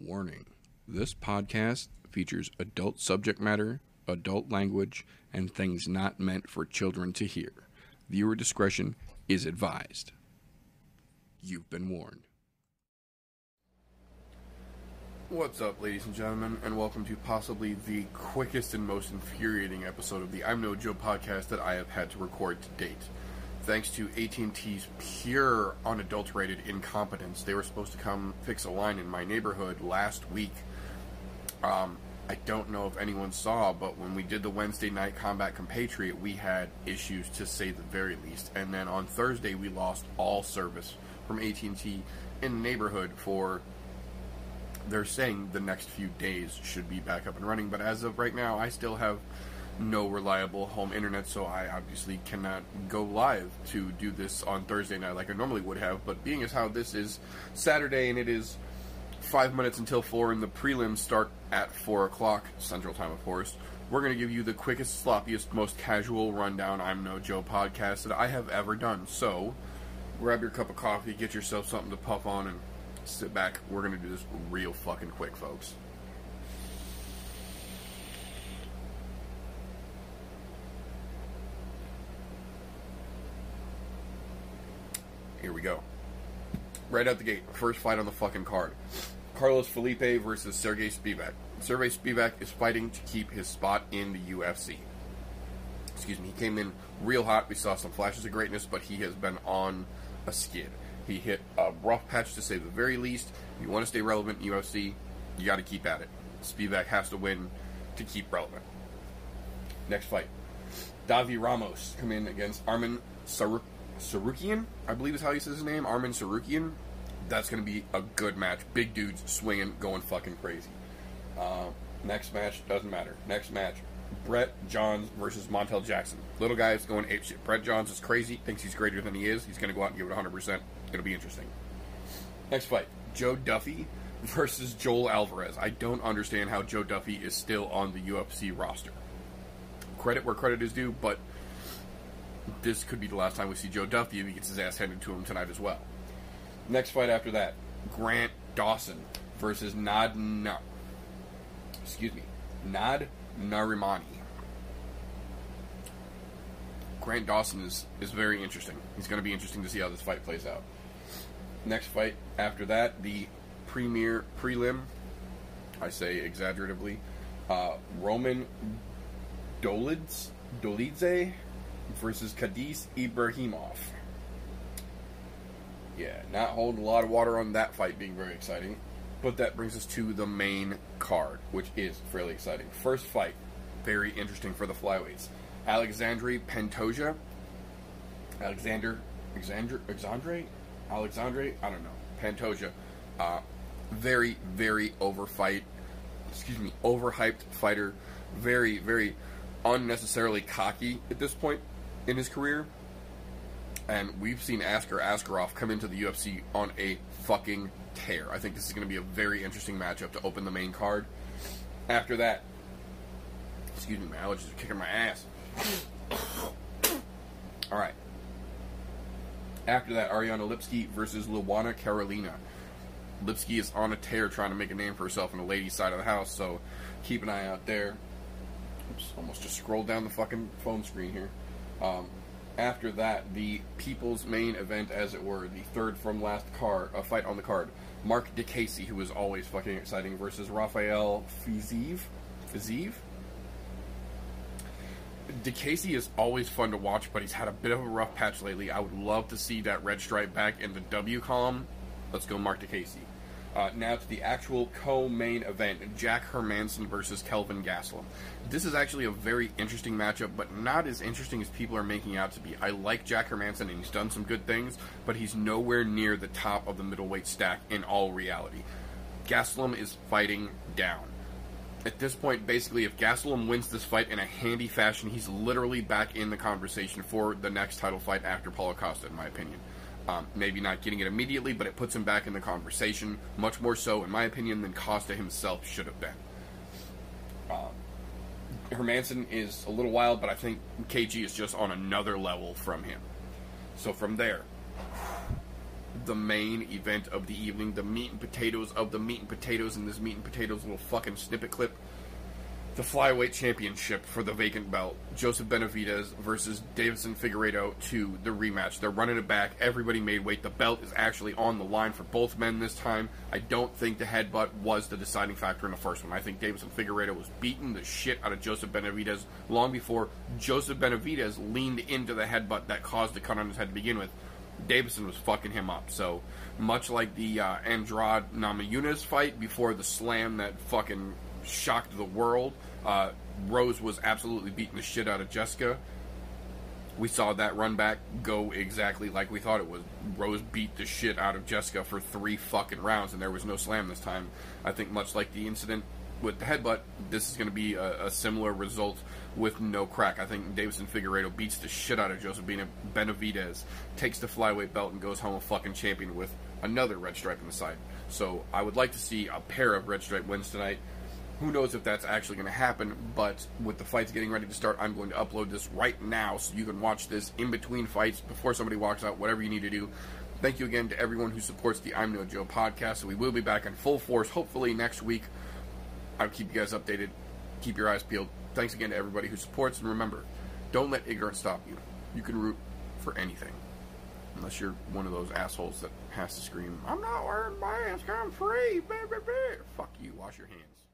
Warning This podcast features adult subject matter, adult language, and things not meant for children to hear. Viewer discretion is advised. You've been warned. What's up, ladies and gentlemen, and welcome to possibly the quickest and most infuriating episode of the I'm No Joe podcast that I have had to record to date. Thanks to AT&T's pure, unadulterated incompetence, they were supposed to come fix a line in my neighborhood last week. Um, I don't know if anyone saw, but when we did the Wednesday night combat compatriot, we had issues to say the very least. And then on Thursday, we lost all service from AT&T in the neighborhood for they're saying the next few days should be back up and running, but as of right now, I still have no reliable home internet, so I obviously cannot go live to do this on Thursday night like I normally would have. But being as how this is Saturday and it is five minutes until four, and the prelims start at four o'clock Central Time, of course. We're going to give you the quickest, sloppiest, most casual rundown I'm No Joe podcast that I have ever done. So, grab your cup of coffee, get yourself something to puff on, and sit back. We're going to do this real fucking quick, folks. We go. Right out the gate, first fight on the fucking card. Carlos Felipe versus Serghei Spivac. Serghei Spivac is fighting to keep his spot in the UFC. Excuse me, he came in real hot. We saw some flashes of greatness, but he has been on a skid. He hit a rough patch to say the very least. If you want to stay relevant in UFC, you got to keep at it. Spivac has to win to keep relevant. Next fight. Davi Ramos come in against Arman Saruk- Sarukian, I believe is how he says his name. Arman Sarukian. That's going to be a good match. Big dudes swinging, going fucking crazy. Uh, next match doesn't matter. Next match, Brett Johns versus Montel Jackson. Little guy's going apeshit. Brett Johns is crazy, thinks he's greater than he is. He's going to go out and give it 100%. It'll be interesting. Next fight, Joe Duffy versus Joel Alvarez. I don't understand how Joe Duffy is still on the UFC roster. Credit where credit is due, but this could be the last time we see Joe Duffy if he gets his ass handed to him tonight as well. Next fight after that, Grant Dawson versus Nad Na- excuse me, Nad Narimani. Grant Dawson is, is very interesting. He's going to be interesting to see how this fight plays out. Next fight after that, the premier prelim, I say exaggeratively, uh, Roman Dolidze, Dolidze versus Khadis Ibrahimov. Yeah, not holding a lot of water on that fight being very exciting. But that brings us to the main card, which is fairly exciting. First fight, very interesting for the flyweights. Alexandre Pantoja. Alexander, Alexander, Alexandre, Alexandre, I don't know. Pantoja. Uh, very, very over fight. Excuse me, overhyped fighter. Very, very unnecessarily cocky at this point in his career. And we've seen Askar Askarov come into the UFC on a fucking tear. I think this is going to be a very interesting matchup to open the main card. After that, excuse me, my allergies are kicking my ass. All right. After that, Ariana Lipski versus Luana Carolina. Lipski is on a tear trying to make a name for herself on the ladies' side of the house, so keep an eye out there. Oops, almost just scrolled down the fucking phone screen here. Um, after that, the people's main event, as it were, the third from last card, a fight on the card. Marc Diakiese, who is always fucking exciting, versus Rafael Fiziev. Fiziev? Diakiese is always fun to watch, but he's had a bit of a rough patch lately. I would love to see that red stripe back in the W column. Let's go, Marc Diakiese. Uh, now to the actual co-main event: Jack Hermansson versus Kelvin Gastelum. This is actually a very interesting matchup, but not as interesting as people are making out to be. I like Jack Hermansson, and he's done some good things, but he's nowhere near the top of the middleweight stack in all reality. Gastelum is fighting down. At this point, basically, if Gastelum wins this fight in a handy fashion, he's literally back in the conversation for the next title fight after Paulo Costa, in my opinion. Um, maybe not getting it immediately, but it puts him back in the conversation, much more so, in my opinion, than Costa himself should have been. Um, Hermansson is a little wild, but I think KG is just on another level from him. So from there, the main event of the evening, the meat and potatoes of the meat and potatoes in this meat and potatoes little fucking snippet clip the flyweight championship for the vacant belt. Joseph Benavidez versus Deiveson Figueiredo to the rematch. They're running it back. Everybody made weight. The belt is actually on the line for both men this time. I don't think the headbutt was the deciding factor in the first one. I think Deiveson Figueiredo was beating the shit out of Joseph Benavidez long before Joseph Benavidez leaned into the headbutt that caused the cut on his head to begin with. Deiveson was fucking him up. So much like the uh, Andrade Namajunas fight before the slam that fucking shocked the world. Uh, Rose was absolutely beating the shit out of Jessica. We saw that run back go exactly like we thought it was. Rose beat the shit out of Jessica for three fucking rounds, and there was no slam this time. I think, much like the incident with the headbutt, this is going to be a, a, similar result with no crack. I think Deiveson Figueiredo beats the shit out of Josepina Benavidez, takes the flyweight belt, and goes home a fucking champion with another red stripe on the side. So I would like to see a pair of red stripe wins tonight. Who knows if that's actually going to happen, but with the fights getting ready to start, I'm going to upload this right now so you can watch this in between fights before somebody walks out, whatever you need to do. Thank you again to everyone who supports the I'm No Joe podcast. We will be back in full force hopefully next week. I'll keep you guys updated. Keep your eyes peeled. Thanks again to everybody who supports, and remember, don't let ignorance stop you. You can root for anything. Unless you're one of those assholes that has to scream, I'm not wearing my mask, I'm free. Fuck you, wash your hands.